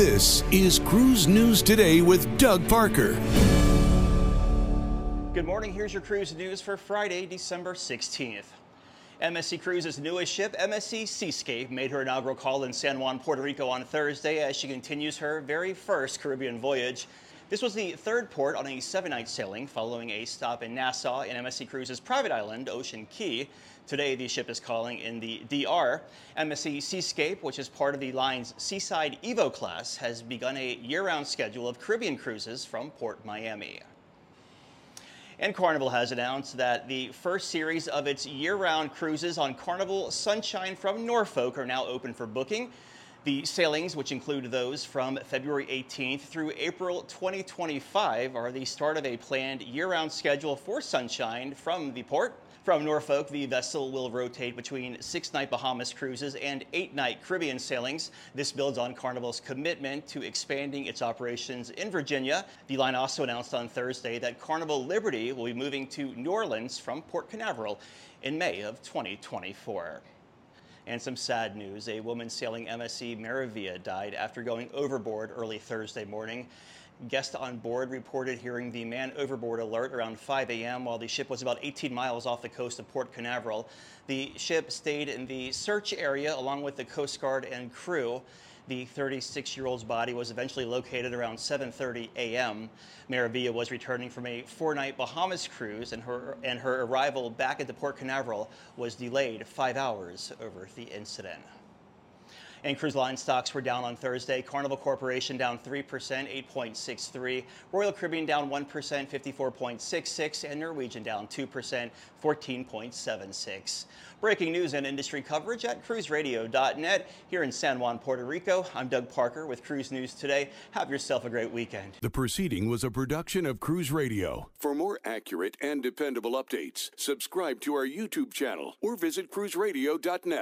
This is Cruise News Today with Doug Parker. Good morning. Here's your cruise news for Friday, December 16th. MSC Cruises' newest ship, MSC Seascape, made her inaugural call in San Juan, Puerto Rico on Thursday as she continues her very first Caribbean voyage. This was the third port on a seven night sailing following a stop in Nassau and MSC Cruises' private island, Ocean Cay. Today, the ship is calling in the DR. MSC Seascape, which is part of the line's Seaside Evo class, has begun a year round schedule of Caribbean cruises from Port Miami. And Carnival has announced that the first series of its year round cruises on Carnival Sunshine from Norfolk are now open for booking. The sailings, which include those from February 18th through April 2025, are the start of a planned year round schedule for Sunshine from the port. From Norfolk, the vessel will rotate between six night Bahamas cruises and eight night Caribbean sailings. This builds on Carnival's commitment to expanding its operations in Virginia. The line also announced on Thursday that Carnival Liberty will be moving to New Orleans from Port Canaveral in May of 2024. And some sad news a woman sailing MSC Meraviglia died after going overboard early Thursday morning. Guests on board reported hearing the man overboard alert around 5 a.m. while the ship was about 18 miles off the coast of Port Canaveral. The ship stayed in the search area along with the Coast Guard and crew. The 36-year-old's body was eventually located around 7:30 a.m. Meraviglia was returning from a four-night Bahamas cruise, and her and her arrival back at the Port Canaveral was delayed five hours over the incident. And cruise line stocks were down on Thursday. Carnival Corporation down 3%, 8.63. Royal Caribbean down 1%, 54.66. And Norwegian down 2%, 14.76. Breaking news and industry coverage at cruiseradio.net. Here in San Juan, Puerto Rico, I'm Doug Parker with Cruise News Today. Have yourself a great weekend. The proceeding was a production of Cruise Radio. For more accurate and dependable updates, subscribe to our YouTube channel or visit cruiseradio.net.